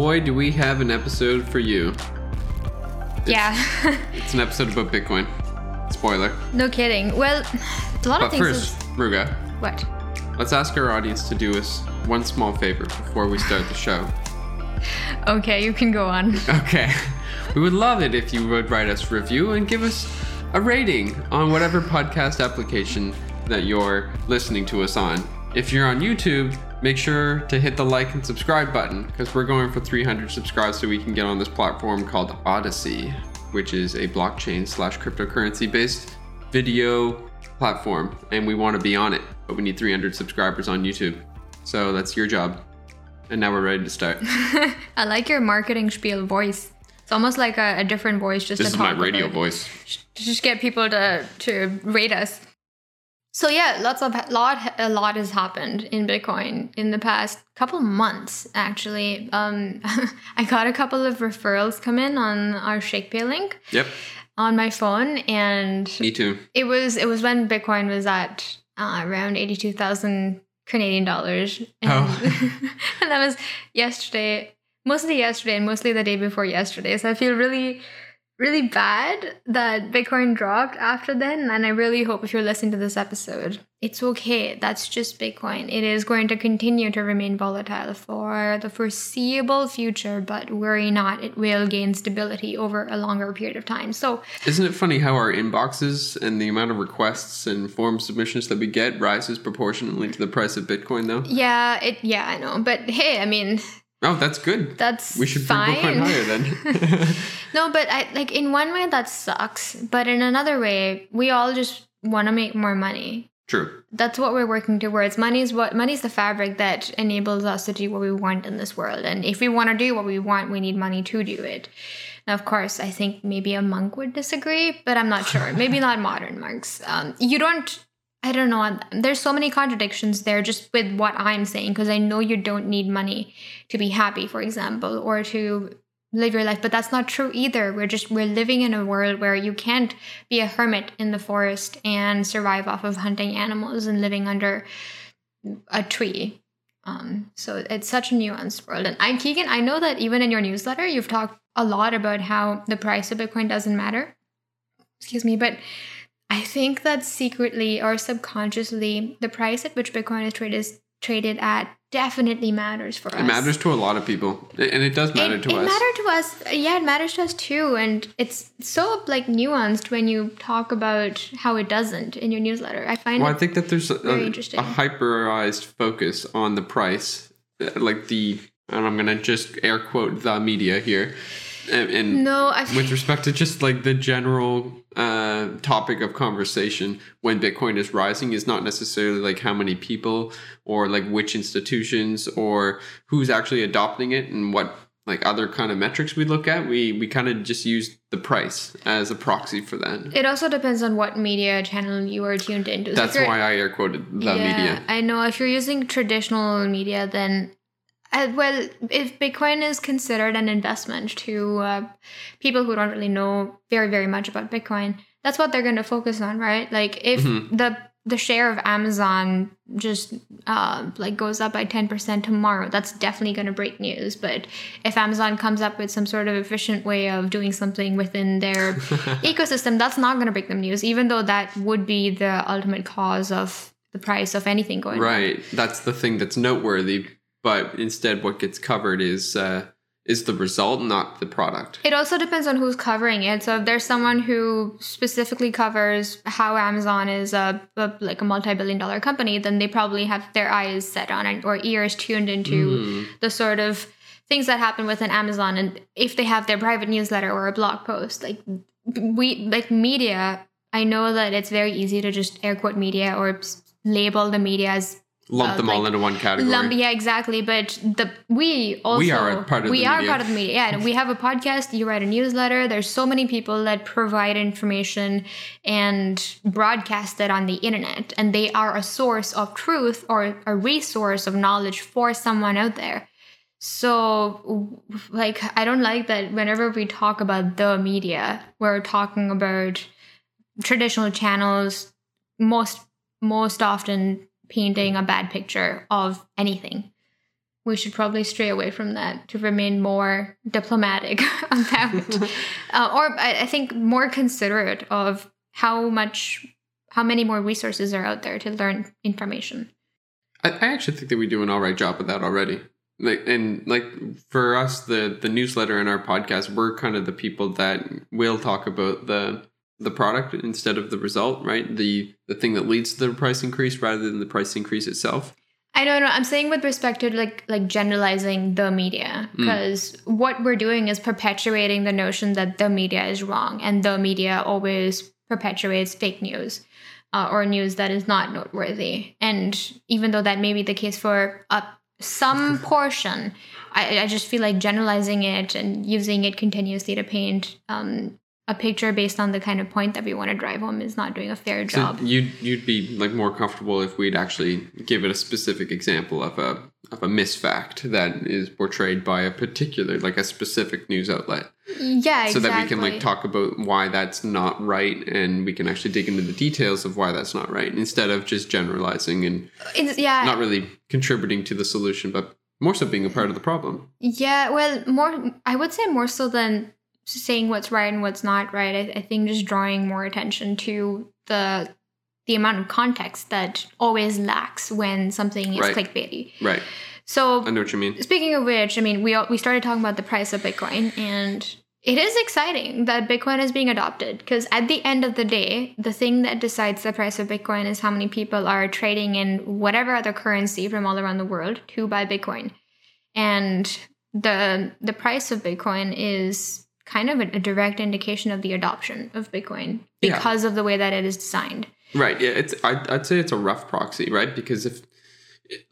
boy, do we have an episode for you. yeah. It's an episode about Bitcoin. Spoiler. no kidding. Well, a lot of But things. first, Ruga, what? let's ask our audience to do us one small favor before we start the show. Okay, you can go on. Okay. We would love it if you would write us a review and give us a rating on whatever podcast application that you're listening to us on. If you're on YouTube, make sure to hit the like and subscribe button because we're going for 300 subscribers so we can get on this platform called Odysee, which is a blockchain slash cryptocurrency based video platform. And we want to be on it, but we need 300 subscribers on YouTube. So that's your job. And now we're ready to start. I like your marketing spiel voice. It's almost like a, a different voice just This is my radio voice. to just get people to to rate us. So yeah, lots of lot a lot has happened in Bitcoin in the past couple months. Actually, um, I got a couple of referrals come in on our ShakePay link Yep, on my phone, and me too. it was it was when Bitcoin was at uh, around eighty two thousand Canadian dollars, and, Oh. and that was yesterday, mostly yesterday, and mostly the day before yesterday. So I feel really, really bad that Bitcoin dropped after then, and I really hope if you're listening to this episode, it's okay. That's just Bitcoin. It is going to continue to remain volatile for the foreseeable future, but worry not, it will gain stability over a longer period of time. So Isn't it funny how our inboxes and the amount of requests and form submissions that we get rises proportionately to the price of Bitcoin, though? Yeah, it. Yeah, I know, but hey, I mean, Oh, that's good. that's We should fine. Bitcoin higher then. no, but I like in one way that sucks, but in another way, we all just want to make more money. True. That's what we're working towards. Money is what money is the fabric that enables us to do what we want in this world. And if we want to do what we want, we need money to do it. Now, of course, I think maybe a monk would disagree, but I'm not sure. maybe not modern monks. Um, you don't. I don't know. There's so many contradictions there just with what I'm saying because I know you don't need money to be happy, for example, or to live your life but that's not true either. We're just we're living in a world where you can't be a hermit in the forest and survive off of hunting animals and living under a tree. Um so it's such a nuanced world. And i'm keegan i know that even in your newsletter you've talked a lot about how the price of bitcoin doesn't matter. Excuse me but i think that secretly or subconsciously the price at which bitcoin is traded is traded at definitely matters for us. It matters to a lot of people, and it does matter it, to it us. mattered to us. Yeah it matters to us too. And it's so like nuanced when you talk about how it doesn't in your newsletter. I find well, I think that there's a, a, a hyperized focus on the price, uh, like the, and I'm gonna just air quote the media here, and, no i with respect to just like the general uh, topic of conversation when Bitcoin is rising is not necessarily like how many people or like which institutions or who's actually adopting it and what like other kind of metrics we look at. We we kind of just use the price as a proxy for that. it also depends on what media channel you are tuned into That's you're- why I air quoted the media. I know if you're using traditional media, then uh, well, if Bitcoin is considered an investment to uh, people who don't really know very very much about Bitcoin, that's what they're going to focus on, right? Like if Mhm. the the share of Amazon just uh, like goes up by 10% tomorrow, that's definitely going to break news. But if Amazon comes up with some sort of efficient way of doing something within their ecosystem, that's not going to break them news, even though that would be the ultimate cause of the price of anything going up. Right. That's the thing that's noteworthy. But instead, what gets covered is uh, is the result, not the product. It also depends on who's covering it. So if there's someone who specifically covers how Amazon is a, a like a multi-billion dollar company, then they probably have their eyes set on it or ears tuned into Mm. the sort of things that happen within Amazon. And if they have their private newsletter or a blog post, like we like media, I know that it's very easy to just air quote media or label the media as Lump uh, them all into one category. Lump, yeah, exactly. But the we also We are a part of we the are media. part of the media. Yeah, we have a podcast. You write a newsletter. There's so many people that provide information and broadcast it on the internet, and they are a source of truth or a resource of knowledge for someone out there. So, like, I don't like that whenever we talk about the media, we're talking about traditional channels most most often painting a bad picture of anything. we should probably stray away from that to remain more diplomatic about, uh, or I, I think more considerate of how much, how many more resources are out there to learn information. I, I actually think that we do an all right job of that already. Like and like for us, the the newsletter and our podcast, we're kind of the people that will talk about the the product instead of the result, right? The the thing that leads to the price increase rather than the price increase itself. I know, no, I'm saying with respect to like like generalizing the media because mm. what we're doing is perpetuating the notion that the media is wrong and the media always perpetuates fake news uh, or news that is not noteworthy. And even though that may be the case for uh, some portion, I, I, just feel like generalizing it and using it continuously to paint um, a picture based on the kind of point that we want to drive home is not doing a fair job. You'd you'd be like more comfortable if we'd actually give it a specific example of a of a misfact that is portrayed by a particular like a specific news outlet. Yeah, so that we can like talk about why that's not right and we can actually dig into the details of why that's not right instead of just generalizing and it's, yeah not really contributing to the solution but more so being a part of the problem. Yeah, well, more I would say more so than saying what's right and what's not right. I, I think just drawing more attention to the the amount of context that always lacks when something is right. clickbaity. Right. So I know what you mean. Speaking of which, I mean we we started talking about the price of Bitcoin and it is exciting that Bitcoin is being adopted because at the end of the day, the thing that decides the price of Bitcoin is how many people are trading in whatever other currency from all around the world to buy Bitcoin. And the the price of Bitcoin is kind of a, a direct indication of the adoption of Bitcoin because yeah. of the way that it is designed. Right. Yeah. It's. I'd, I'd say it's a rough proxy, right? Because if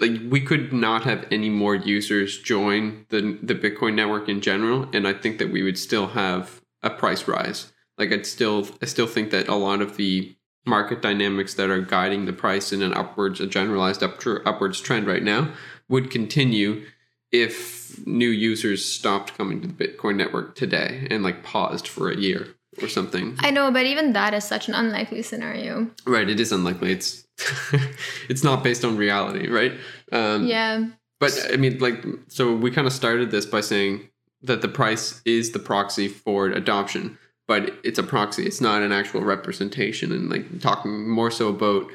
like we could not have any more users join the the Bitcoin network in general, and I think that we would still have a price rise. Like I'd still I still think that a lot of the market dynamics that are guiding the price in an upwards a generalized up, upwards trend right now would continue if new users stopped coming to the Bitcoin network today and like paused for a year or something. I know, but even that is such an unlikely scenario. Right, it is unlikely. It's it's not based on reality, right? Um, yeah. But I mean, like, so we kind of started this by saying that the price is the proxy for adoption, but it's a proxy. It's not an actual representation. And like talking more so about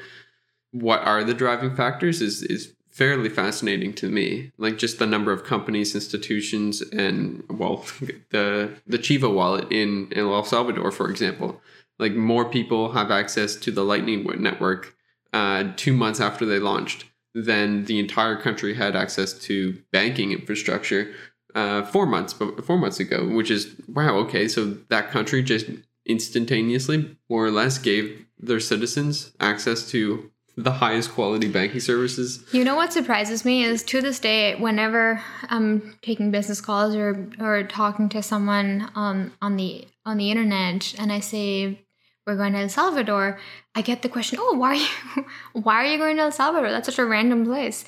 what are the driving factors is is fairly fascinating to me. Like just the number of companies, institutions, and well, the the Chivo wallet in, in El Salvador, for example. Like more people have access to the Lightning Network uh, two months after they launched than the entire country had access to banking infrastructure uh, four months four months ago. Which is wow. Okay, so that country just instantaneously, more or less, gave their citizens access to the highest quality banking services. You know what surprises me is to this day, whenever I'm taking business calls or or talking to someone on on the on the internet, and I say we're going to El Salvador, I get the question, "Oh, why are you why are you going to El Salvador? That's such a random place."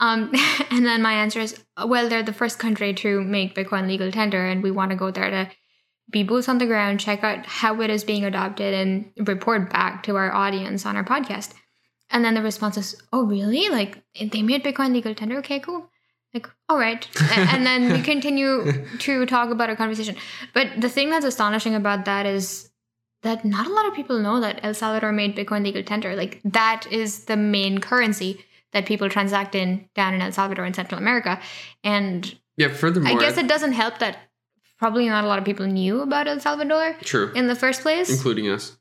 Um, and then my answer is, "Well, they're the first country to make Bitcoin legal tender, and we want to go there to." Be boots on the ground, check out how it is being adopted, and report back to our audience on our podcast. And then the response is, oh, really? Like they made Bitcoin legal tender? Okay, cool. Like, all right. and then we continue to talk about our conversation. But the thing that's astonishing about that is that not a lot of people know that El Salvador made Bitcoin legal tender. Like that is the main currency that people transact in down in El Salvador in Central America. And yeah, furthermore, I guess it doesn't help that probably not a lot of people knew about El Salvador. True. In the first place, including us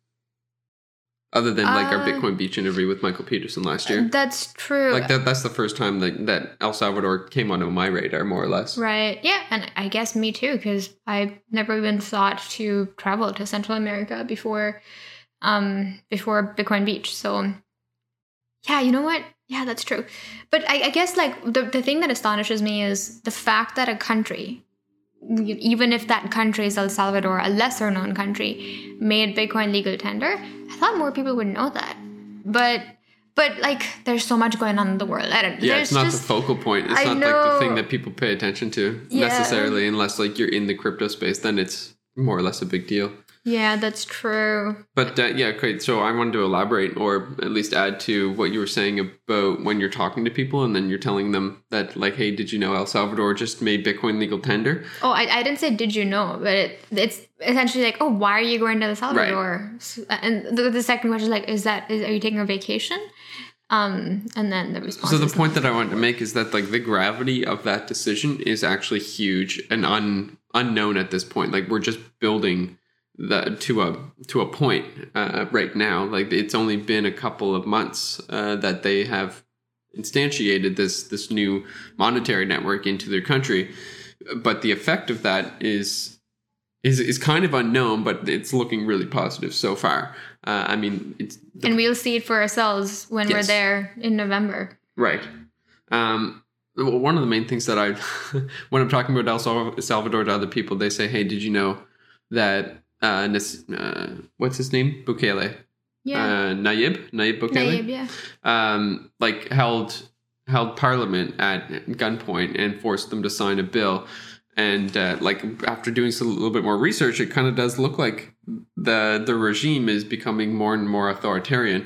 other than like uh, our Bitcoin Beach interview with Michael Peterson last year. That's true. Like that that's the first time that, that El Salvador came onto my radar more or less. Right. Yeah, and I guess me too cuz I never even thought to travel to Central America before um before Bitcoin Beach. So yeah, you know what? Yeah, that's true. But I, I guess like the, the thing that astonishes me is the fact that a country even if that country is El Salvador, a lesser known country, made Bitcoin legal tender, thought more people would know that. But but like there's so much going on in the world. I don't Yeah, it's not just, the focal point. It's I not know, like the thing that people pay attention to yeah. necessarily unless like you're in the crypto space, then it's more or less a big deal. Yeah, that's true. But uh, yeah, great. So I wanted to elaborate or at least add to what you were saying about when you're talking to people and then you're telling them that, like, hey, did you know El Salvador just made Bitcoin legal tender? Oh, I, I didn't say did you know, but it, it's essentially like, oh, why are you going to El Salvador? Right. And the, the second question is like, is that is, are you taking a vacation? Um, and then the response. So the point that I wanted to make is that like the gravity of that decision is actually huge and un, unknown at this point. Like we're just building that to a to a point uh, right now. Like it's only been a couple of months uh, that they have instantiated this this new monetary network into their country, but the effect of that is is is kind of unknown, but it's looking really positive so far. Uh, I mean, it's the, and we'll see it for ourselves when yes. we're there in November. Right. Um, one of the main things that I, when I'm talking about El Salvador to other people, they say, "Hey, did you know that uh, uh what's his name, Bukele? Yeah, uh, Nayib, Nayib Bukele. Nayib, yeah. Um, like held held Parliament at gunpoint and forced them to sign a bill." and uh, like after doing a little bit more research it kind of does look like the the regime is becoming more and more authoritarian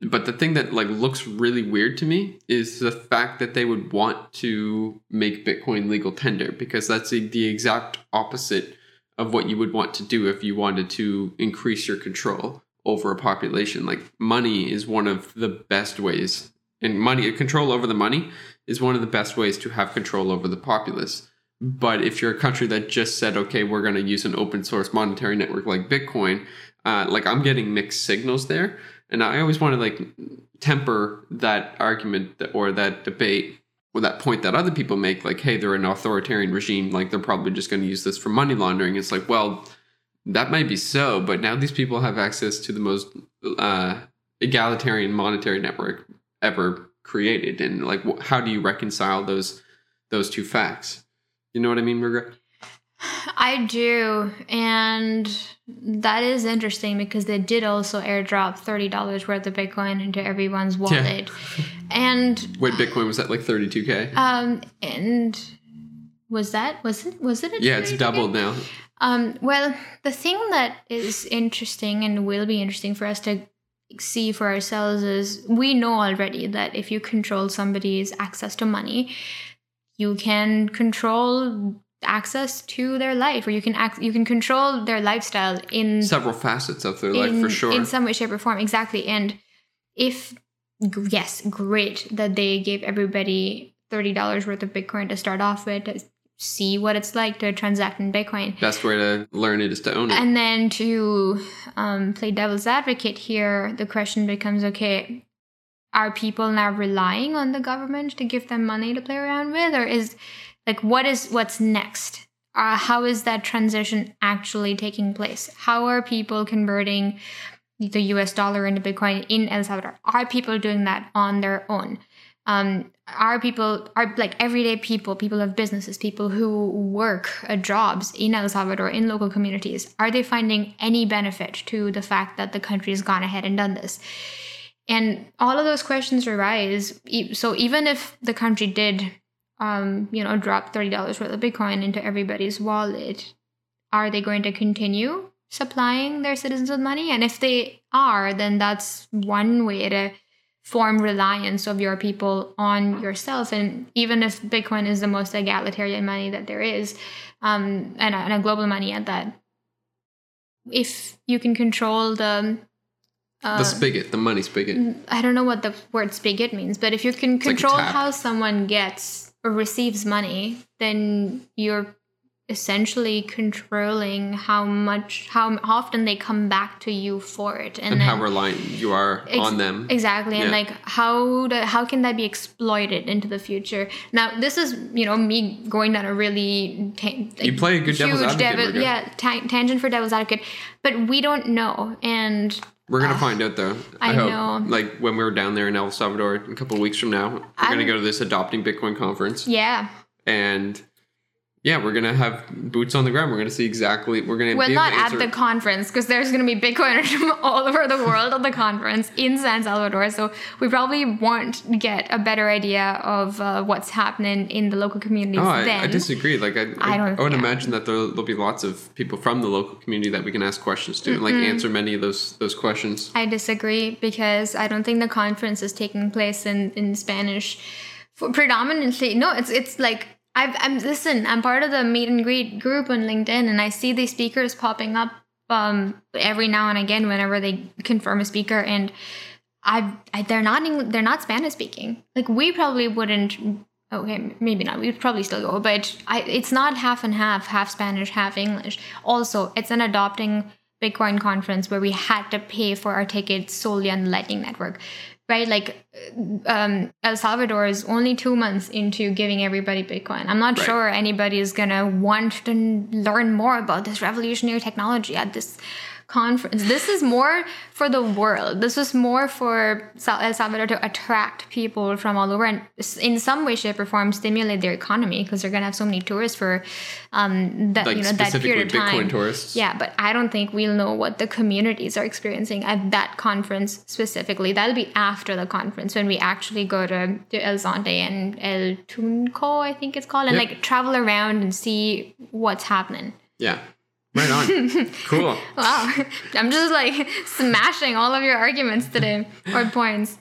but the thing that like looks really weird to me is the fact that they would want to make bitcoin legal tender because that's the, the exact opposite of what you would want to do if you wanted to increase your control over a population like money is one of the best ways and money control over the money is one of the best ways to have control over the populace but if you're a country that just said, okay, we're going to use an open source monetary network like Bitcoin, uh, like I'm getting mixed signals there. And I always want to like temper that argument or that debate or that point that other people make, like, hey, they're an authoritarian regime, like they're probably just going to use this for money laundering. It's like, well, that might be so, but now these people have access to the most uh, egalitarian monetary network ever created, and like, how do you reconcile those those two facts? You know what I mean, Margaret? I do, and that is interesting because they did also airdrop thirty dollars worth of Bitcoin into everyone's wallet, yeah. and wait, Bitcoin was that like thirty two k? Um, and was that was it was it? yeah, it's doubled now. Um, well, the thing that is interesting and will be interesting for us to see for ourselves is we know already that if you control somebody's access to money you can control access to their life or you can act you can control their lifestyle in several facets of their in, life for sure. in some way shape or form. Exactly. And if yes great that they gave everybody $30 worth of bitcoin to start off with to see what it's like to transact in bitcoin. Best way to learn it is to own it. And then to um, play devil's advocate here the question becomes okay are people now relying on the government to give them money to play around with or is like what is what's next? Uh, how is that transition actually taking place? How are people converting the us dollar into bitcoin in el salvador? Are people doing that on their own? Um, are people are like everyday people people of businesses people who work at jobs in el salvador in local communities are they finding any benefit to the fact that the country has gone ahead and done this? And all of those questions arise so even if the country did um, you know drop $30 worth of bitcoin into everybody's wallet are they going to continue supplying their citizens with money? And if they are then that's one way to form reliance of your people on yourself. And even if bitcoin is the most egalitarian money that there is um, and, a, and a global money at that if you can control the uh, the spigot, the money spigot. I don't know what the word spigot means, but if you can it's control like how someone gets receives money, then you're essentially controlling how much how often they come back to you for it. And, and then, how reliant you are ex- on them. exactly. Yeah. and like how do, how can that be exploited into the future? Now this is you know me going down a really ta- like, you play a good devil's advocate devil, yeah ta- tangent for devil's advocate. But we don't know. And we're gonna uh, find out though. I, I hope. Know. Like when we are down there in El Salvador a couple weeks from now, we're I'm, gonna go to this adopting Bitcoin conference. Yeah. And yeah, we're gonna have boots on the ground. We're gonna see exactly. We're gonna. Able not at the conference because there's going to be Bitcoiners from all over the world at the conference in San Salvador. So we probably won't get a better idea of uh, what's happening in the local communities Oh, I, then. I disagree. Like I, I, don't- I would yeah. imagine that there, there'll be lots of people from the local community that we can ask questions to, and like answer many of those those questions. I disagree because I don't think the conference is taking place in, in Spanish. Predominantly, no, it's it's like I've, I'm listen. I'm part of the meet and greet group on LinkedIn, and I see these speakers popping up um, every now and again whenever they confirm a speaker, and I, I they're not they're not Spanish speaking. Like we probably wouldn't. Okay, maybe not. We'd probably still go, but I, it's not half and half, half Spanish, half English. Also, it's an adopting Bitcoin conference where we had to pay for our tickets solely on the Lightning Network, right? Like, um, El Salvador is only two months into giving everybody Bitcoin. I'm not Right. sure anybody is gonna want to learn more about this revolutionary technology at this conference. This is more for the world. This is more for El Salvador to attract people from all over and in some way, shape, or form stimulate their economy because they're gonna have so many tourists for um, that Like you know that period of time. Bitcoin tourists. Yeah, but I don't think we'll know what the communities are experiencing at that conference specifically. That'll be after the conference when we actually go to, to El Zonte and El Tunco, I think it's called, and Yep. like travel around and see what's happening. Yeah, right on. cool. Wow, I'm just like smashing all of your arguments today or points.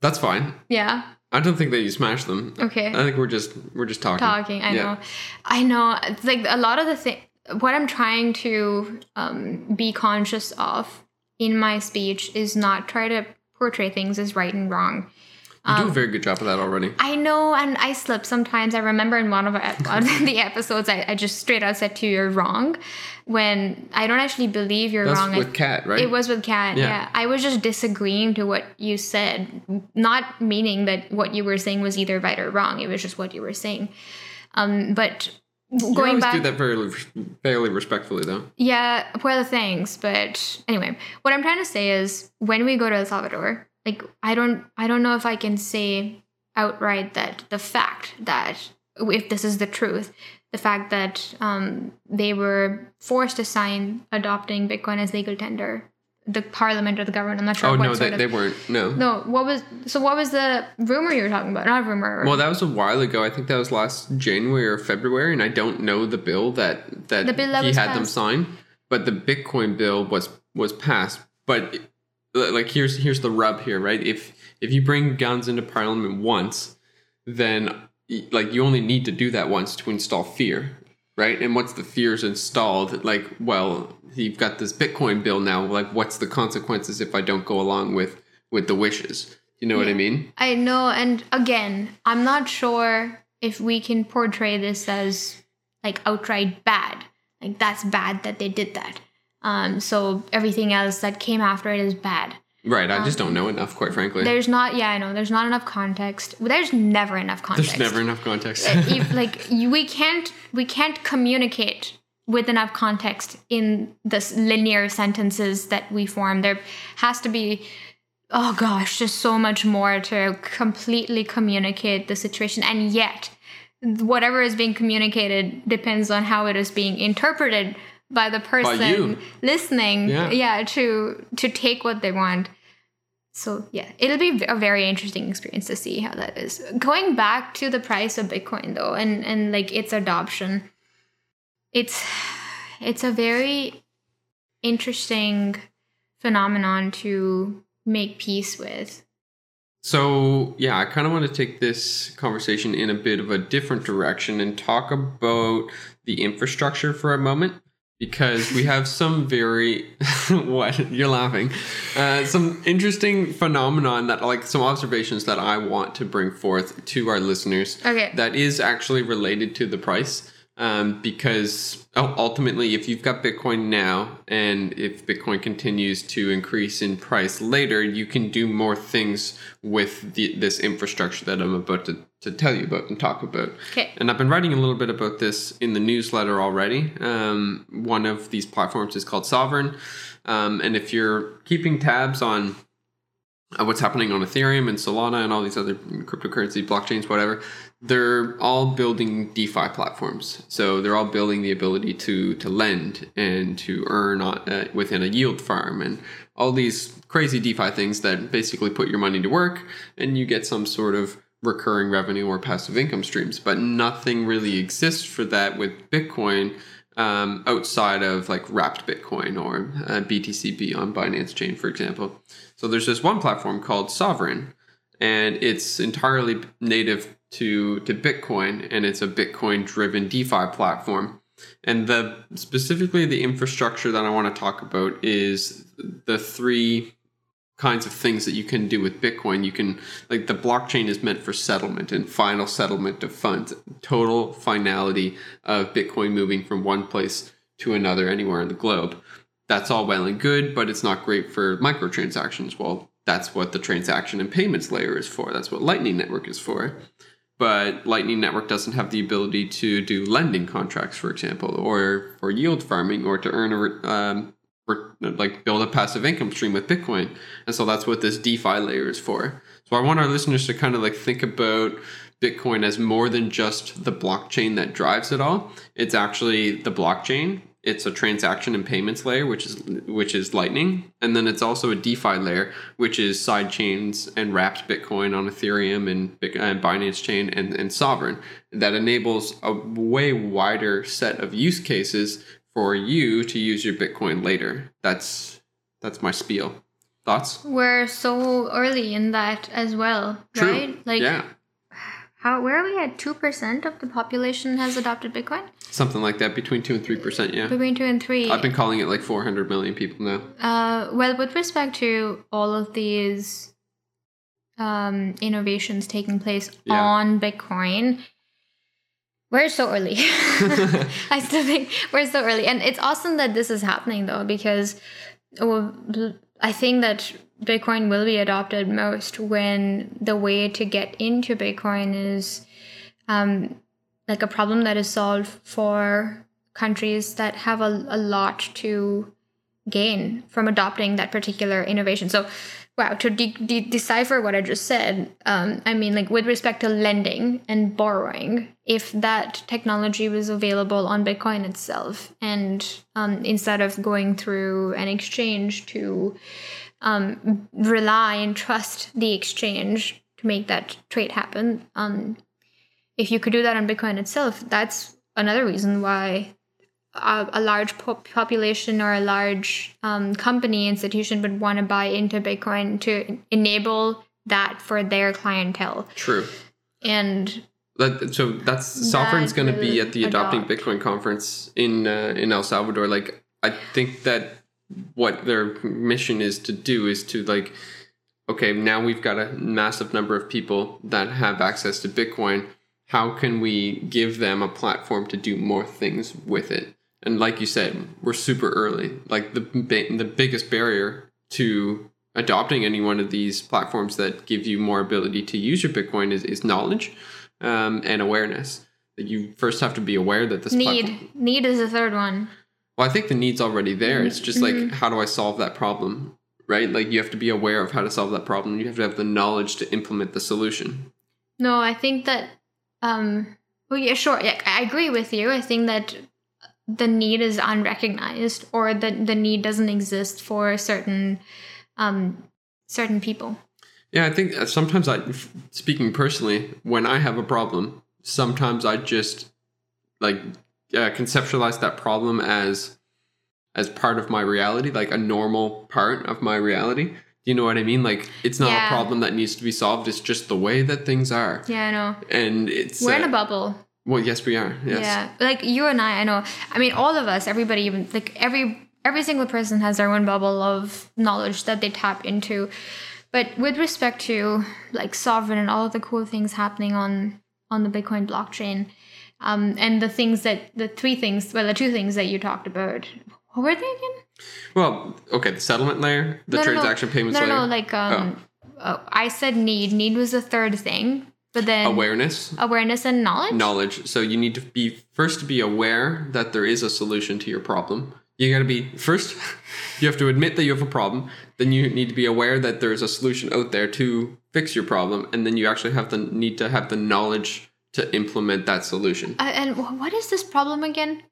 That's fine. Yeah. I don't think that you smashed them. Okay. I think we're just we're just talking. talking. I Yeah. know, I know. It's like a lot of the thing. What I'm trying to um, be conscious of in my speech is not try to portray things as right and wrong. You Um, do a very good job of that already. I know, and I slip sometimes. I remember in one of our, one of the episodes, I, I just straight out said to you, "You're wrong," when I don't actually believe you're That's wrong. With Cat, right? it was with cat. Yeah. Yeah. I was just disagreeing to what you said, not meaning that what you were saying was either right or wrong. It was just what you were saying. Um, but you going always back, do that fairly fairly respectfully, though. yeah, well, thanks. But anyway, what I'm trying to say is when we go to El Salvador, like I don't, I don't know if I can say outright that the fact that if this is the truth, the fact that um, they were forced to sign adopting Bitcoin as legal tender, the parliament or the government, I'm not sure Oh no, they, of. they weren't. No. no, what was so? What was the rumor you were talking about? Not a rumor. Well, that was a while ago. I think that was last January or February, and I don't know the bill that that, The bill that he had them sign. But the Bitcoin bill was was passed. But like here's here's the rub here, right? If if you bring guns into Parliament once, then like you only need to do that once to install fear, right? And once the fear is installed, like well, you've got this Bitcoin bill now. Like, what's the consequences if I don't go along with with the wishes? You know what I mean? I know, and again, I'm not sure if we can portray this as like outright bad. Like that's bad that they did that. Um, so everything else that came after it is bad. Right. I just don't know enough, quite frankly. There's not, yeah, I know. There's not enough context. There's never enough context. There's never enough context. if, like you, we can't we can't communicate with enough context in this linear sentences that we form there has to be oh gosh just so much more to completely communicate the situation and yet whatever is being communicated depends on how it is being interpreted by the person you. listening Yeah. yeah to to take what they want so yeah, it'll be a very interesting experience to see how that is. Going back to the price of Bitcoin though, and and like its adoption, it's it's a very interesting phenomenon to make peace with. So, yeah, I kind of want to take this conversation in a bit of a different direction and talk about the infrastructure for a moment because we have some very what you're laughing uh, some interesting phenomenon that like some observations that i want to bring forth to our listeners Okay. that is actually related to the price um, because ul- ultimately if you've got bitcoin now and if bitcoin continues to increase in price later you can do more things with the, this infrastructure that i'm about to, to tell you about and talk about Okay. and I've been writing a little bit about this in the newsletter already. Um, one of these platforms is called Sovryn. Um, and if you're keeping tabs on uh, what's happening on Ethereum and Solana and all these other cryptocurrency blockchains, whatever, they're all building DeFi platforms. So they're all building the ability to to lend and to earn uh, within a yield farm and all these crazy DeFi things that basically put your money to work and you get some sort of recurring revenue or passive income streams. But nothing really exists for that with Bitcoin um, outside of like wrapped Bitcoin or uh, BTCB on Binance Chain, for example. So there's this one platform called Sovryn, and it's entirely native to to Bitcoin, and it's a Bitcoin-driven DeFi platform. And the specifically the infrastructure that I want to talk about is the three kinds of things that you can do with Bitcoin. You can like the blockchain is meant for settlement and final settlement of funds, total finality of Bitcoin moving from one place to another anywhere in the globe. That's all well and good, but it's not great for microtransactions. Well, that's what the transaction and payments layer is for. That's what Lightning Network is for. But Lightning Network doesn't have the ability to do lending contracts, for example, or for yield farming, or to earn a, um, like build a passive income stream with Bitcoin. And so that's what this DeFi layer is for. So I want our listeners to kind of like think about Bitcoin as more than just the blockchain that drives it all. It's actually the blockchain. It's a transaction and payments layer, which is which is Lightning, and then it's also a DeFi layer, which is side chains and wrapped Bitcoin on Ethereum and, and Binance Chain and, and Sovryn that enables a way wider set of use cases for you to use your Bitcoin later. That's that's my spiel. Thoughts? We're so early in that as well, True. right? Like yeah. How where are we at? Two percent of the population has adopted Bitcoin. Something like that, between two and three percent. Yeah. Between two and three. I've been calling it like four hundred million people now. Uh, well, with respect to all of these um, innovations taking place yeah. on Bitcoin, we're so early. I still think we're so early. And it's awesome that this is happening though, because I think that Bitcoin will be adopted most when the way to get into Bitcoin is um, like a problem that is solved for countries that have a, a lot to gain from adopting that particular innovation. So wow to de- de- decipher what i just said um, i mean like with respect to lending and borrowing if that technology was available on bitcoin itself and um, instead of going through an exchange to um, rely and trust the exchange to make that trade happen um, if you could do that on bitcoin itself that's another reason why a, a large po- population or a large um, company institution would want to buy into Bitcoin to enable that for their clientele. True. And that, so that's Sovryn's going to be at the Adopting adopt. Bitcoin conference in uh, in El Salvador. Like I think that what their mission is to do is to like okay now we've got a massive number of people that have access to bitcoin how can we give them a platform to do more things with it and like you said, we're super early. Like the the biggest barrier to adopting any one of these platforms that give you more ability to use your Bitcoin is, is knowledge um, and awareness. That you first have to be aware that this need platform- need is the third one. Well, I think the need's already there. It's just mm-hmm. like how do I solve that problem, right? Like you have to be aware of how to solve that problem. You have to have the knowledge to implement the solution. No, I think that. Um, well, yeah, sure. Yeah, I agree with you. I think that the need is unrecognized or the, the need doesn't exist for certain um, certain people. Yeah, I think uh, sometimes I, speaking personally, when I have a problem, sometimes I just like uh, conceptualize that problem as as part of my reality, like a normal part of my reality. Do you know what I mean? Like it's not yeah. a problem that needs to be solved. It's just the way that things are. Yeah, I know. And it's we're uh, in a bubble. Well, yes, we are. Yes. Yeah, like you and I. I know. I mean, all of us. Everybody, even like every every single person has their own bubble of knowledge that they tap into. But with respect to like Sovryn and all of the cool things happening on on the Bitcoin blockchain, um, and the things that the three things, well, the two things that you talked about, what were they again? Well, okay, the settlement layer, the no, transaction no, payments no, layer. No, no, like um, oh. uh, I said need. Need was the third thing. But then awareness, awareness and knowledge. Knowledge. So you need to be first to be aware that there is a solution to your problem. You got to be first. You have to admit that you have a problem. Then you need to be aware that there's a solution out there to fix your problem, and then you actually have the need to have the knowledge to implement that solution. Uh, and what is this problem again?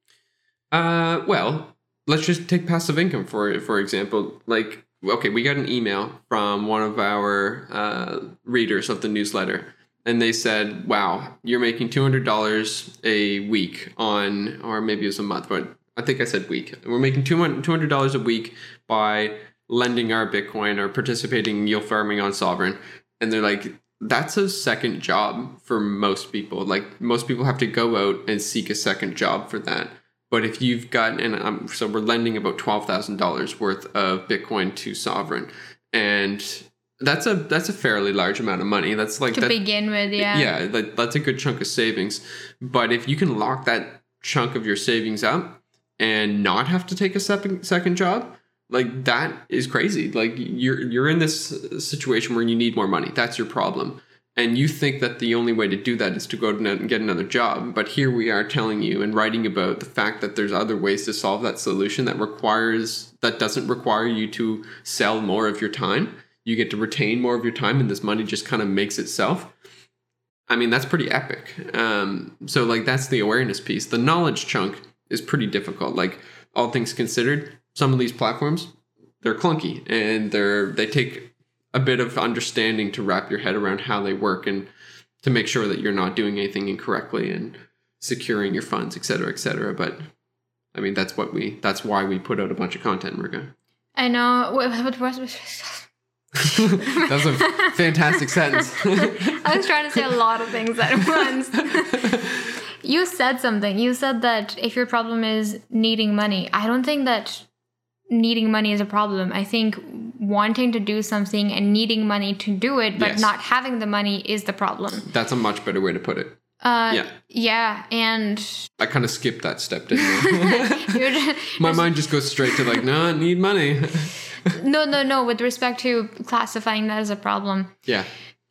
Uh, well, let's just take passive income for for example. Like, okay, we got an email from one of our uh, readers of the newsletter, and they said, "Wow, you're making two hundred dollars a week on, or maybe it was a month, but I think I said week. We're making two hundred dollars a week by lending our Bitcoin or participating in yield farming on Sovryn." And they're like, that's a second job for most people. Like most people have to go out and seek a second job for that. But if you've got, and so we're lending about twelve thousand dollars worth of Bitcoin to Sovryn, and that's a that's a fairly large amount of money. That's like To that, begin with, yeah. yeah, that, that's a good chunk of savings. But if you can lock that chunk of your savings up and not have to take a second second job, like that is crazy. Like you're you're in this situation where you need more money. That's your problem. And you think that the only way to do that is to go and get another job. But here we are telling you and writing about the fact that there's other ways to solve that solution that requires that doesn't require you to sell more of your time. You get to retain more of your time and this money just kind of makes itself. I mean, that's pretty epic. Um, so, like, that's the awareness piece. The knowledge chunk is pretty difficult. Like, all things considered, some of these platforms they're clunky and they're they take a bit of understanding to wrap your head around how they work and to make sure that you're not doing anything incorrectly and securing your funds, et cetera, et cetera. But I mean, that's what we that's why we put out a bunch of content, Murga. I know. What, what that was a fantastic sentence. I was trying to say a lot of things at once. you said something. You said that if your problem is needing money, I don't think that needing money is a problem. I think wanting to do something and needing money to do it, but Yes. not having the money is the problem. that's a much better way to put it. Uh, Yeah. yeah, and I kind of skipped that step, didn't I? just- My mind just goes straight to like, no, I need money. No, no, no. With respect to classifying that as a problem, yeah.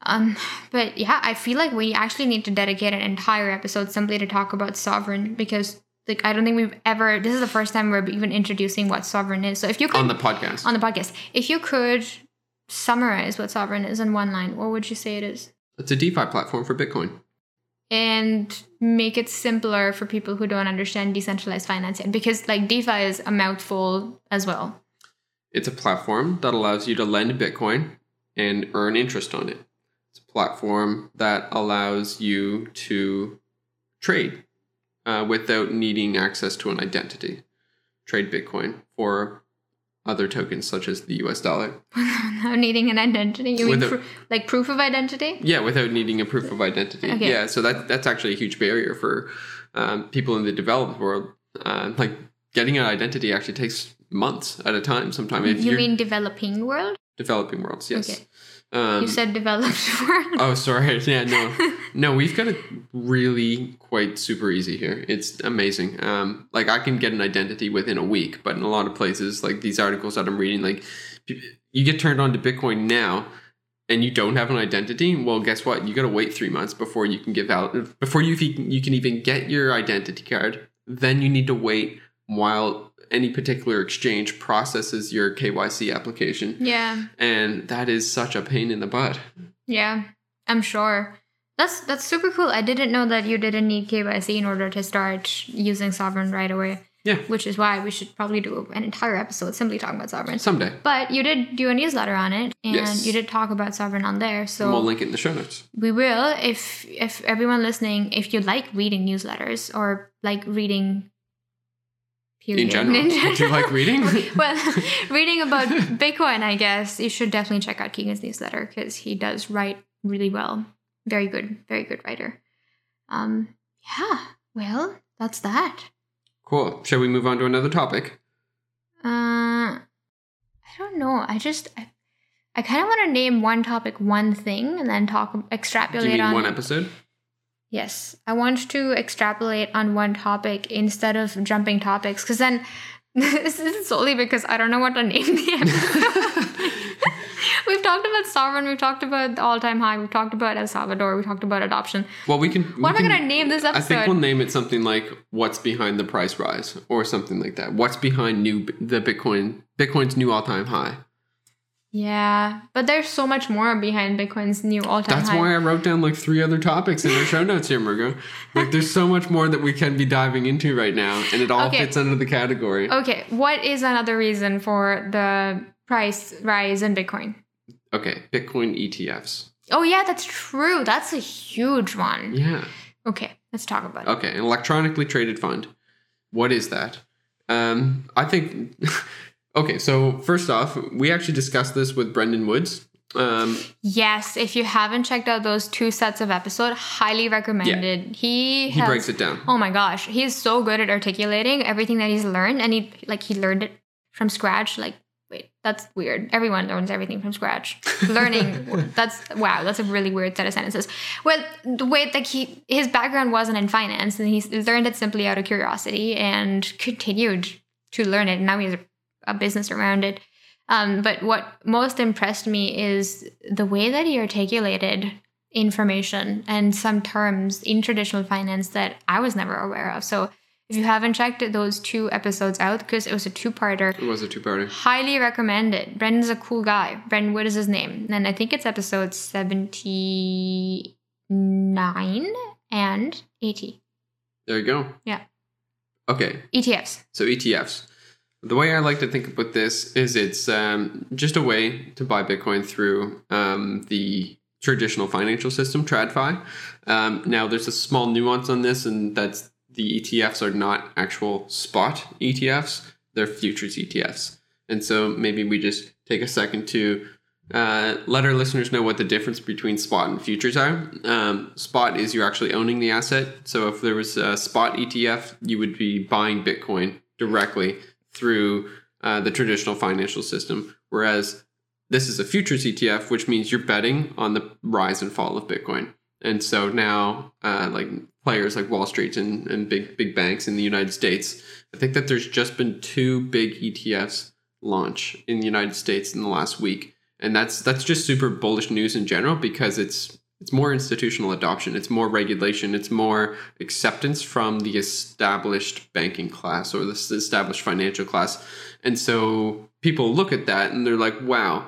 Um, but yeah, I feel like we actually need to dedicate an entire episode simply to talk about Sovryn because like I don't think we've ever this is the first time we're even introducing what Sovryn is. So if you could On the podcast. on the podcast, if you could summarize what Sovryn is in one line, what would you say it is? it's a DeFi platform for Bitcoin. And make it simpler for people who don't understand decentralized finance yet. Because like DeFi is a mouthful as well. It's a platform that allows you to lend Bitcoin and earn interest on it. It's a platform that allows you to trade uh, without needing access to an identity. Trade Bitcoin for other tokens such as the US dollar. Without needing an identity. You mean With a- pro- like proof of identity? Yeah, without needing a proof of identity. Okay. Yeah, so that that's actually a huge barrier for um, people in the developed world. Uh, like getting an identity actually takes months at a time. Sometimes if You mean developing world? developing worlds, yes. Okay. Um, You said developed world. oh, sorry. Yeah, no, no. We've got it really quite super easy here. It's amazing. Um, like I can get an identity within a week, but in a lot of places, like these articles that I'm reading, like you get turned on to Bitcoin now. And you don't have an identity. Well, guess what? You got to wait three months before you can give out before you you can even get your identity card. Then you need to wait while any particular exchange processes your KYC application, Yeah, and that is such a pain in the butt. yeah, I'm sure. That's that's super cool. I didn't know that you didn't need KYC in order to start using Sovryn right away. Yeah. Which is why we should probably do an entire episode simply talking about Sovryn. Someday. But you did do a newsletter on it, and Yes. you did talk about Sovryn on there. So And we'll link it in the show notes. we will if if everyone listening if you like reading newsletters or like reading period In general. Do you like reading? well reading about bitcoin i guess you should definitely check out keegan's newsletter because he does write really well very good very good writer um yeah well that's that Cool. Shall we move on to another topic? uh i don't know i just i, I kind of want to name one topic one thing and then talk Do extrapolate you mean on one episode? Yes, I want to extrapolate on one topic instead of jumping topics because then this is solely because I don't know what to name the episode. We've talked about Sovryn. We've talked about the all-time high. We've talked about El Salvador. We talked about adoption. Well, we can. What we am I gonna name this episode? I think we'll name it something like "What's behind the price rise" or something like that. What's behind new the Bitcoin Bitcoin's new all time high? Yeah, but there's so much more behind Bitcoin's new all-time That's high. why I wrote down like three other topics in our show notes here, Margo. Like, there's so much more that we can be diving into right now, and it all Okay. fits under the category. Okay, what is another reason for the price rise in Bitcoin? Okay, Bitcoin ETFs. Oh yeah, that's true. That's a huge one. Yeah. Okay, let's talk about it. Okay, an electronically traded fund. What is that? Um, I think. okay, so first off, we actually discussed this with Brendan Woods. Um, Yes, if you haven't checked out those two sets of episode, highly recommended. He he has, breaks it down. Oh my gosh, he's so good at articulating everything that he's learned, and he like he learned it from scratch. Like, wait, that's weird. Everyone learns everything from scratch. Learning, that's wow, that's a really weird set of sentences. Well, the way like he his background wasn't in finance, and he learned it simply out of curiosity and continued to learn it. And now he has a, a business around it. Um, but what most impressed me is the way that he articulated information and some terms in traditional finance that I was never aware of. So if you haven't checked those two episodes out, because it was a two-parter, It was a two-parter. highly recommend it. Brendan's a cool guy. Brendan Wood is his name. And I think it's episode 79 and 80. There you go. Yeah. Okay, ETFs. so ETFs. The way I like to think about this is it's um, just a way to buy Bitcoin through um, the traditional financial system, TradFi. Um, now, there's a small nuance on this, and that's the ETFs are not actual spot ETFs, they're futures ETFs. And so maybe we just take a second to uh, let our listeners know what the difference between spot and futures are. Um, spot is you're actually owning the asset. So if there was a spot ETF, you would be buying Bitcoin directly through uh, the traditional financial system. Whereas this is a futures ETF, which means you're betting on the rise and fall of Bitcoin. And so now, uh, like players like Wall Street and, and big big banks in the United States, I think that there's just been two big ETFs launch in the United States in the last week, and that's that's just super bullish news in general because it's it's more institutional adoption, it's more regulation, it's more acceptance from the established banking class or the established financial class, and so people look at that and they're like, wow,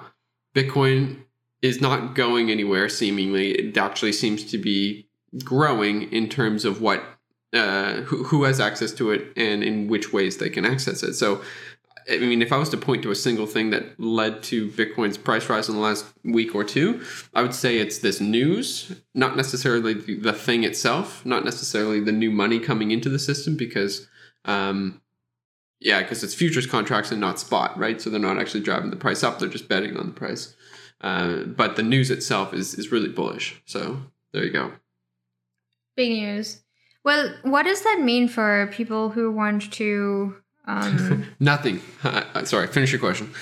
Bitcoin is not going anywhere. Seemingly, it actually seems to be growing in terms of what uh, who, who has access to it and in which ways they can access it. So, I mean, if I was to point to a single thing that led to Bitcoin's price rise in the last week or two, I would say it's this news, not necessarily the, thing itself, not necessarily the new money coming into the system, because, um, yeah, because it's futures contracts and not spot, right? So they're not actually driving the price up; they're just betting on the price. Uh, but the news itself is is really bullish. So there you go. Big news. Well, what does that mean for people who want to? Um, Nothing. Uh, sorry. Finish your question.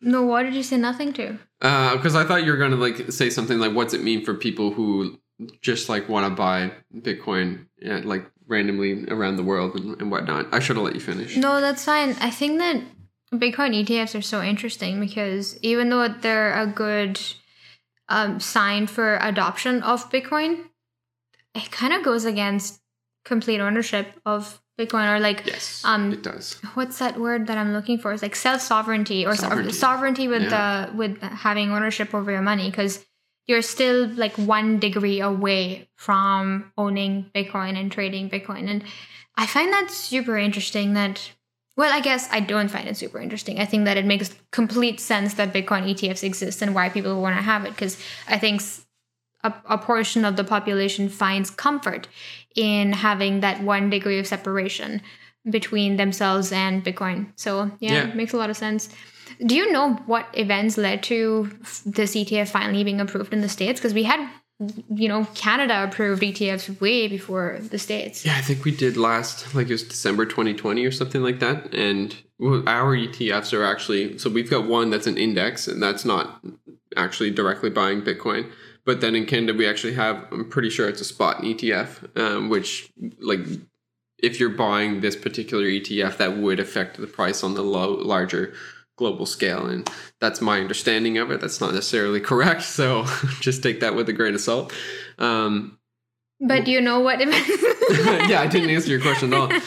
no, why did you say nothing to? Because I thought you were going to like say something like, "What's it mean for people who just like want to buy Bitcoin yeah, like randomly around the world and, and whatnot?" I should have let you finish. No, that's fine. I think that Bitcoin ETFs are so interesting because even though they're a good um, sign for adoption of Bitcoin, it kind of goes against complete ownership of Bitcoin or like Yes, Um, it does. what's that word that I'm looking for? It's like self sovereignty or sovereignty, Sovereignty. with Yeah. the with having ownership over your money because you're still like one degree away from owning Bitcoin and trading Bitcoin. And I find that super interesting that well, I guess I don't find it super interesting. I think that it makes complete sense that Bitcoin ETFs exist and why people want to have it because I think a portion of the population finds comfort in having that one degree of separation between themselves and Bitcoin. So yeah, Yeah. makes a lot of sense. Do you know what events led to this ETF finally being approved in the states? Because we had, you know, Canada approved ETFs way before the states. Yeah, I think we did last, like it was December 2020 or something like that. And our ETFs are actually, so we've got one that's an index, and that's not actually directly buying Bitcoin. But then in Canada, we actually have, I'm pretty sure it's a spot ETF, um, which, like, if you're buying this particular ETF, that would affect the price on the low, larger global scale, and that's my understanding of it. That's not necessarily correct, so just take that with a grain of salt. Um, But you know what? yeah, I didn't answer your question at all.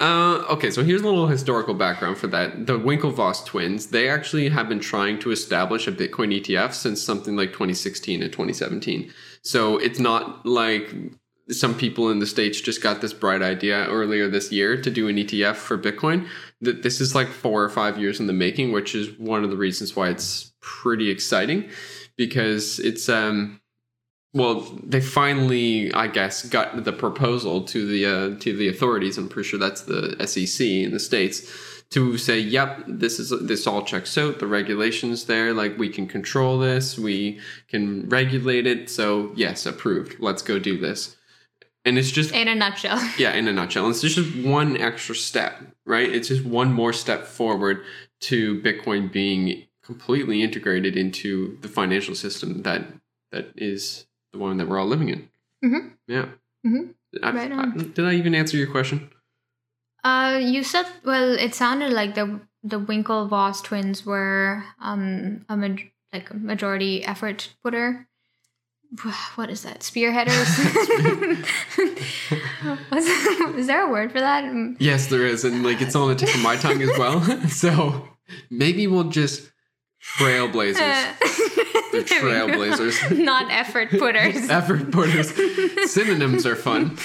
Uh, okay, so here's a little historical background for that. The Winklevoss twins, they actually have been trying to establish a Bitcoin ETF since something like 2016 and 2017. So it's not like some people in the States just got this bright idea earlier this year to do an ETF for Bitcoin. That this is like four or five years in the making, which is one of the reasons why it's pretty exciting because it's um well they finally i guess got the proposal to the uh, to the authorities. I'm pretty sure that's the sec in the states to say yep this is this all checks out. The regulations there. Like we can control this. We can regulate it. So yes approved. Let's go do this. And it's just In a nutshell. yeah in a nutshell. It's just one extra step right? It's just one more step forward to bitcoin being completely integrated into the financial system that that is the one that we're all living in Mhm. yeah Mhm. I- Right I- did i even answer your question Uh, you said well. It sounded like the the Winklevoss twins were um a ma- like a majority effort putter. What is that? Spearheaders. Is there a word for that? Yes there is and like it's on the tip of my tongue as well so maybe we'll just trailblazers they're there we go. trailblazers Not effort putters. effort putters. Synonyms are fun.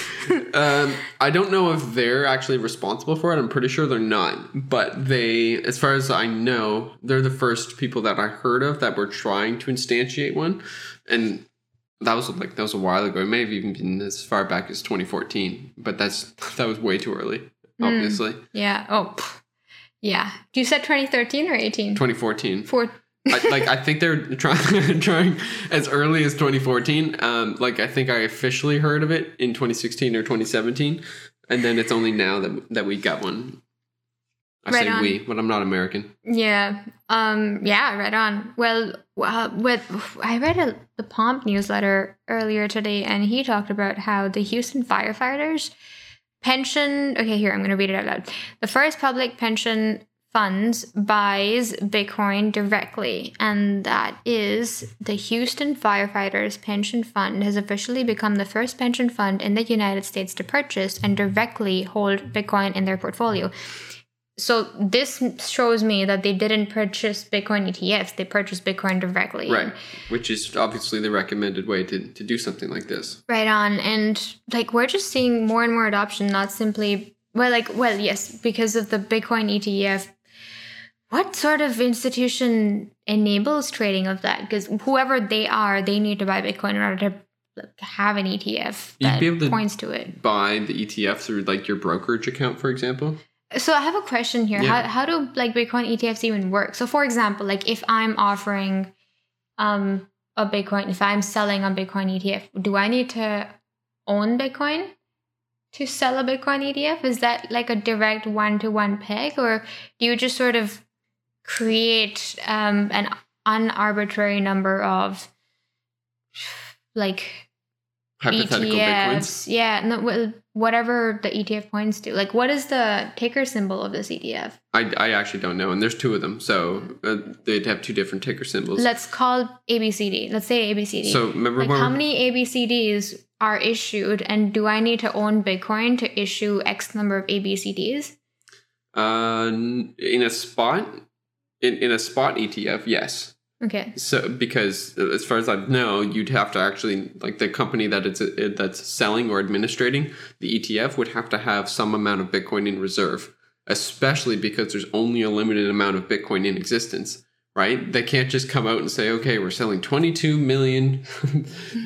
Um, I don't know if they're actually responsible for it. I'm pretty sure they're not. But they, as far as I know, they're the first people that I heard of that were trying to instantiate one. And that was like that was a while ago. It may have even been as far back as 2014. But that's that was way too early. Obviously, yeah. Oh, pff. yeah. You said 2013 or 18? 2014. Four. I, like I think they're trying trying as early as 2014. Um, like I think I officially heard of it in 2016 or 2017, and then it's only now that that we got one. I Right say on. we, but I'm not American. Yeah. Um. Yeah. Right on. Well, uh, with I read a, the Pomp newsletter earlier today, and he talked about how the Houston firefighters pension. Okay, here I'm going to read it out loud. The first public pension funds buys Bitcoin directly, and that is the Houston Firefighters Pension Fund has officially become the first pension fund in the United States to purchase and directly hold Bitcoin in their portfolio. So this shows me that they didn't purchase Bitcoin ETFs; they purchased Bitcoin directly. Right, which is obviously the recommended way to, to do something like this. Right on. And like we're just seeing more and more adoption, not simply well, like well, yes, because of the Bitcoin ETF. What sort of institution enables trading of that? Because whoever they are, they need to buy Bitcoin in order to have an ETF You'd be able to- points to it. Buy the ETF through like your brokerage account, for example. So I have a question here. Yeah. How how do like Bitcoin ETFs even work? So for example, like if I'm offering um a Bitcoin, if I'm selling a Bitcoin ETF, do I need to own Bitcoin to sell a Bitcoin ETF? Is that like a direct one to one peg, or do you just sort of create um an unarbitrary number of like Hypothetical bitcoins. ETFs. Yeah, no, whatever the ETF points to. Like, what is the ticker symbol of this ETF? I, I actually don't know, and there's two of them, so uh, they'd have two different ticker symbols. Let's call ABCD. Let's say ABCD. so remember like, how many ABCDs are issued, and do I need to own Bitcoin to issue X number of ABCDs? uh, in a spot in, in a spot ETF, yes. Okay. So because as far as I know, you'd have to actually like the company that it's uh, that's selling or administrating the ETF would have to have some amount of Bitcoin in reserve, especially because there's only a limited amount of Bitcoin in existence. Right? They can't just come out and say, "Okay, we're selling 22 million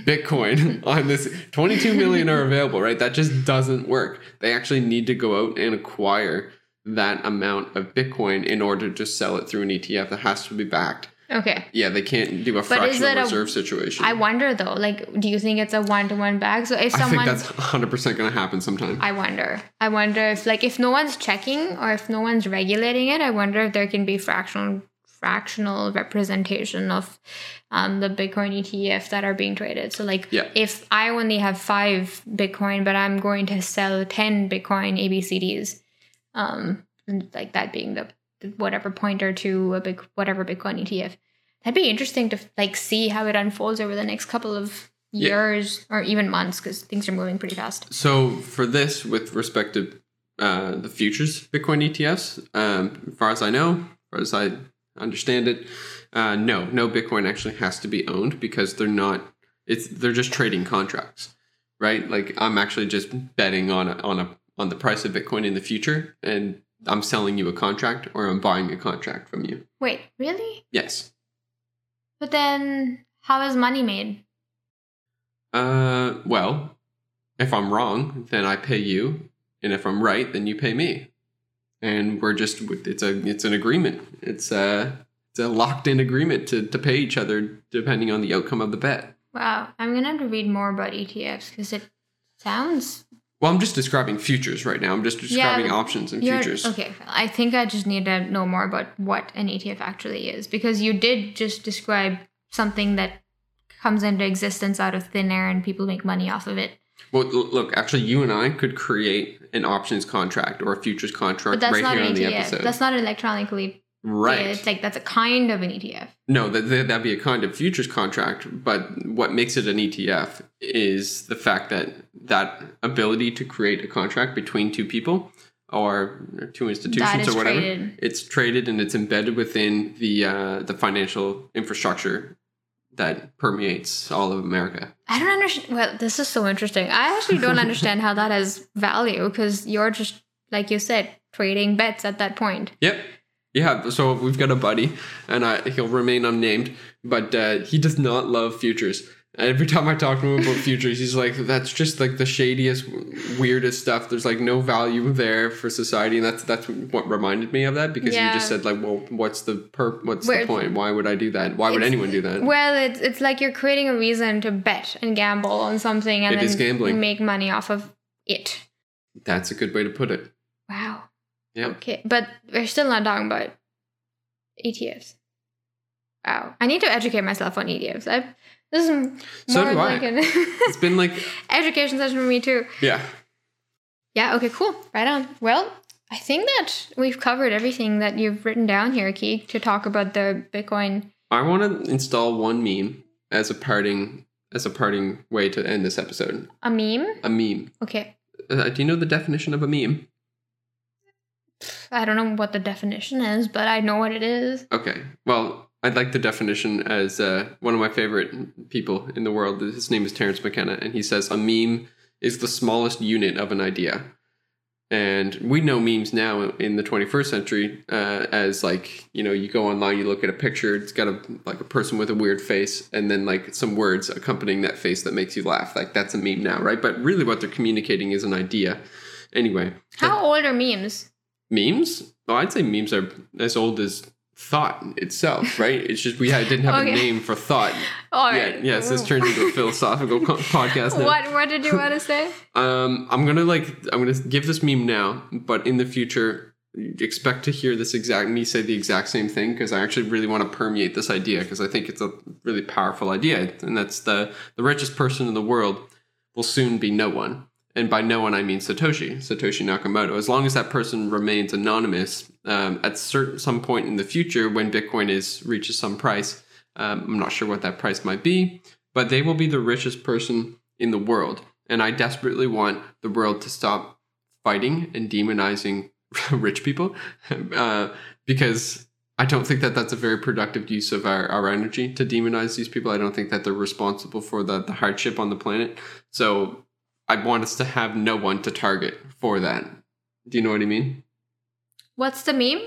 Bitcoin on this. 22 million are available." Right? That just doesn't work. They actually need to go out and acquire that amount of Bitcoin in order to sell it through an ETF that has to be backed. Okay. Yeah, they can't do a But is fractional it a- reserve situation. I wonder though, like, do you think it's a one to one bag? So if someone, I think that's 100% going to happen sometime. I wonder. I wonder if like if no one's checking or if no one's regulating it, I wonder if there can be fractional fractional representation of um, the Bitcoin ETF that are being traded. So like Yeah. if I only have five Bitcoin, but I'm going to sell ten Bitcoin ABCDs, um, and like that being the whatever pointer to a big whatever Bitcoin ETF. That'd be interesting to like see how it unfolds over the next couple of Yeah. years or even months because things are moving pretty fast. So for this, with respect to uh, the futures Bitcoin ETFs, um, as far as I know, as far as I understand it, uh, no, no Bitcoin actually has to be owned because they're not. It's they're just trading contracts, right? Like I'm actually just betting on a, on a on the price of Bitcoin in the future, and I'm selling you a contract or I'm buying a contract from you. Wait, really? Yes. But then how is money made? Uh, well, if I'm wrong, then I pay you, and if I'm right, then you pay me, and we're just it's a it's an agreement. It's a it's a locked in agreement to to pay each other depending on the outcome of the bet. Wow, I'm gonna have to read more about ETFs because it sounds Well, I'm just describing futures right now. I'm just describing but options and futures. Okay, I think I just need to know more about what an ETF actually is because you did just describe something that comes into existence out of thin air and people make money off of it. Well, look, actually, you and I could create an options contract or a futures contract right here on the episode. That's not electronically. Right. It's like that's a kind of an ETF. No, that, that that'd be a kind of futures contract. But what makes it an ETF is the fact that that ability to create a contract between two people or two institutions or whatever, traded. it's traded and it's embedded within the uh, the financial infrastructure that permeates all of America. I don't understand. Well, this is so interesting. I actually don't understand how that has value because you're just like you said trading bets at that point. Yep. Yeah, so we've got a buddy, and I, he'll remain unnamed, but uh, he does not love futures. Every time I talk to him about futures, he's like, "That's just like the shadiest, weirdest stuff. There's like no value there for society." And that's that's what reminded me of that because Yeah. you just said like, "Well, what's the per? What's Where- the point? Why would I do that? Why would anyone do that?" Well, it's it's like you're creating a reason to bet and gamble on something and It then make money off of it. That's a good way to put it. Okay, but we're still not talking about ETFs. Wow, I need to educate myself on ETFs. I've this is more So do of I. an It's been like, education session for me too. yeah, Yeah. Okay. Cool. Right on. Well, I think that we've covered everything that you've written down here, Keek, to talk about the Bitcoin. I want to install one meme as a parting as a parting way to end this episode. A meme. A meme. Okay. Uh, do you know the definition of a meme? I don't know what the definition is, but I know what it is. Okay. Well, I'd like the definition as uh, one of my favorite people in the world. His name is Terence McKenna, and he says a meme is the smallest unit of an idea. And we know memes now in the 21st century uh, as like you know you go online, you look at a picture, it's got a like a person with a weird face, and then like some words accompanying that face that makes you laugh. Like that's a meme now, right? But really, what they're communicating is an idea. Anyway, How old are memes? Memes well i'd say memes are as old as thought itself right it's just we had, didn't have Okay. a name for thought All right. yes this turns into a philosophical co- podcast now What What did you want to say? um i'm gonna like i'm gonna give this meme now but in the future expect to hear this exact me say the exact same thing because i actually really want to permeate this idea because i think it's a really powerful idea and that's the the richest person in the world will soon be no one and by no one I mean Satoshi, Satoshi Nakamoto. As long as that person remains anonymous, um, at certain some point in the future, when Bitcoin is reaches some price, um, I'm not sure what that price might be, but they will be the richest person in the world. And I desperately want the world to stop fighting and demonizing rich people, uh, because I don't think that that's a very productive use of our, our energy to demonize these people. I don't think that they're responsible for the, the hardship on the planet. So I want us to have no one to target for that. Do you know what I mean? What's the meme?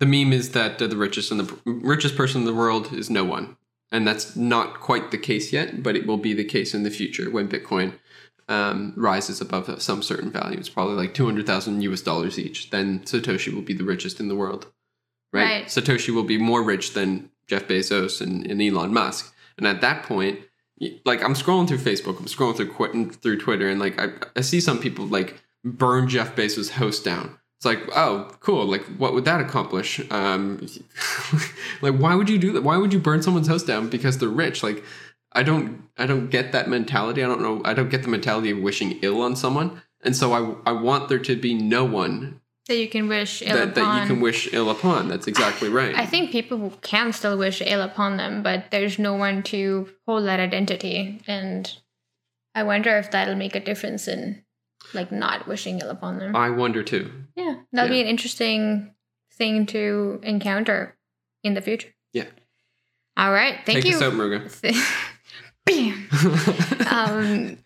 The meme is that uh, the richest and the richest person in the world is no one, and that's not quite the case yet, but it will be the case in the future when Bitcoin um, rises above some certain value. It's probably like two hundred thousand US dollars each. Then Satoshi will be the richest in the world, right? Right. Satoshi will be more rich than Jeff Bezos and, and Elon Musk, and at that point, like I'm scrolling through Facebook, I'm scrolling through Qu- through Twitter, and like I, I see some people like burn Jeff Bezos' house down. It's like, oh, cool. Like, what would that accomplish? Um, like, why would you do that? Why would you burn someone's house down because they're rich? Like, I don't, I don't get that mentality. I don't know. I don't get the mentality of wishing ill on someone. And so I, I want there to be no one that you can wish ill that, that upon. you can wish ill upon. That's exactly right. I think people can still wish ill upon them, but there's no one to hold that identity. And I wonder if that'll make a difference in like not wishing ill upon them. I wonder too. yeah, that'll be an interesting thing to encounter in the future. Yeah. All right. Thank Take you. us out, Muruga. Um,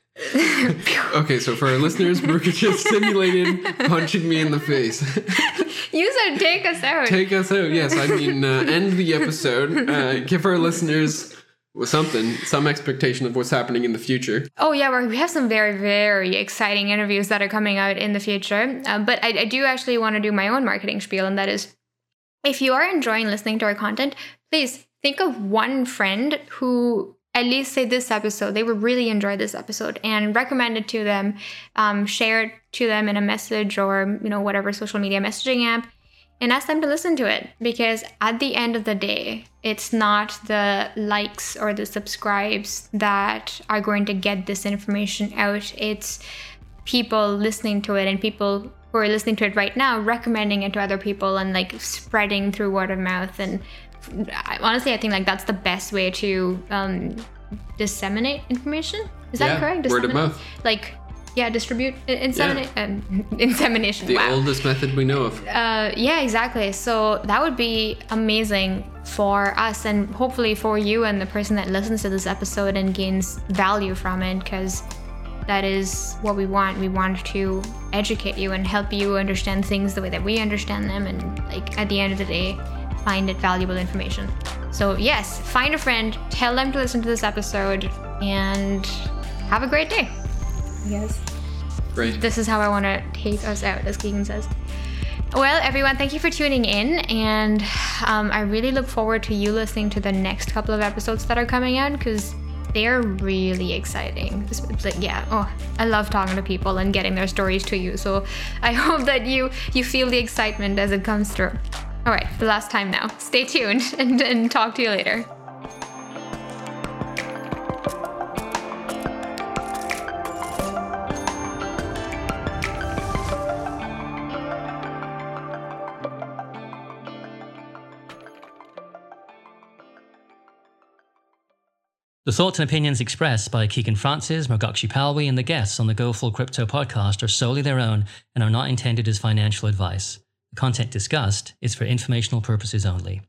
okay, so for our listeners, Muruga just simulated punching me in the face. you said take us out. Take us out. Yes, I mean, uh, end the episode. Uh, give our listeners something, some expectation of what's happening in the future. Oh yeah, we have some very very exciting interviews that are coming out in the future. Uh, but I, I do actually want to do my own marketing spiel, and that is, if you are enjoying listening to our content, please think of one friend who at least say this episode. They would really enjoy this episode and recommend it to them um, share it to them in a message or you know whatever social media messaging app and ask them to listen to it. Because at the end of the day it's not the likes or the subscribes that are going to get this information out. It's people listening to it and people who are listening to it right now recommending it to other people and like spreading through word of mouth and honestly i think like that's the best way to um, disseminate information is that Yeah, correct word of mouth. like yeah distribute inseminate um, insemination The wow oldest method we know of. uh, yeah, exactly. So that would be amazing for us and hopefully for you and the person that listens to this episode and gains value from it because that is what we want. We want to educate you and help you understand things the way that we understand them and like at the end of the day find it valuable information. So yes, find a friend, tell them to listen to this episode and have a great day. Yes Great. this is how I want to take us out, as Keegan says. Well, everyone, thank you for tuning in, and um, I really look forward to you listening to the next couple of episodes that are coming out because they're really exciting. It's, it's like, yeah, oh, I love talking to people and getting their stories to you. So I hope that you you feel the excitement as it comes through. All right, the last time now. Stay tuned and, and talk to you later. The thoughts and opinions expressed by Keegan Francis, Margakshi Palwi, and the guests on the Go Full Crypto podcast are solely their own and are not intended as financial advice. The content discussed is for informational purposes only.